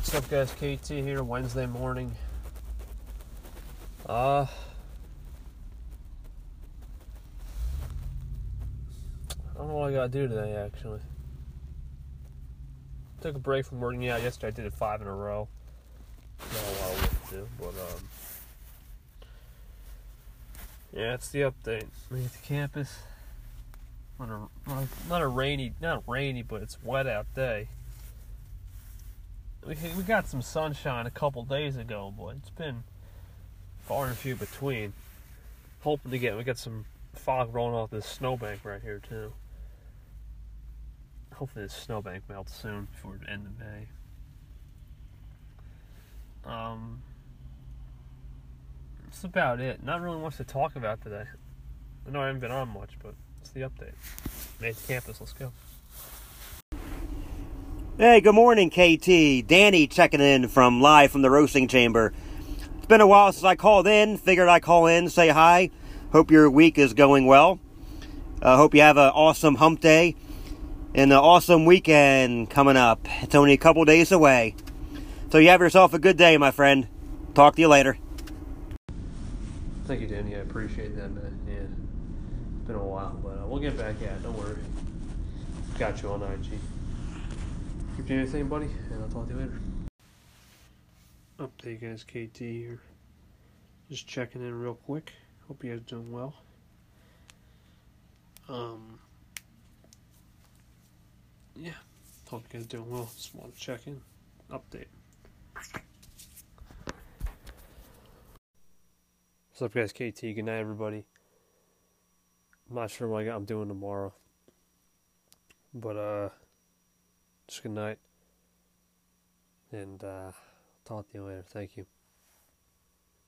What's up, guys? KT here, Wednesday morning. Uh, I don't know what I gotta do today, actually. Took a break from working out yesterday. I did it five in a row. Not a lot of work to do, but um, yeah, it's the update. We at the campus. Not a not a rainy, not rainy, but it's wet out day we we got some sunshine a couple days ago, but it's been far and few between. Hoping to get we got some fog rolling off this snowbank right here too. Hopefully this snowbank melts soon before the end of May. Um, that's about it. Not really much to talk about today. I know I haven't been on much, but it's the update. Made campus. Let's go. Hey, good morning, KT. Danny checking in from live from the roasting chamber. It's been a while since I called in. Figured I'd call in, say hi. Hope your week is going well. I uh, hope you have an awesome hump day and an awesome weekend coming up. It's only a couple days away. So you have yourself a good day, my friend. Talk to you later. Thank you, Danny. I appreciate that, man. Yeah. It's been a while, but uh, we'll get back at it. Don't worry. Got you on IG. Keep doing anything, buddy, and I'll talk to you later. Update, guys. KT here. Just checking in real quick. Hope you guys doing well. Um. Yeah. Hope you guys doing well. Just want to check in. Update. What's up, guys? KT. Good night, everybody. I'm not sure what I'm doing tomorrow. But, uh, just good night. And uh, talk to you later. Thank you.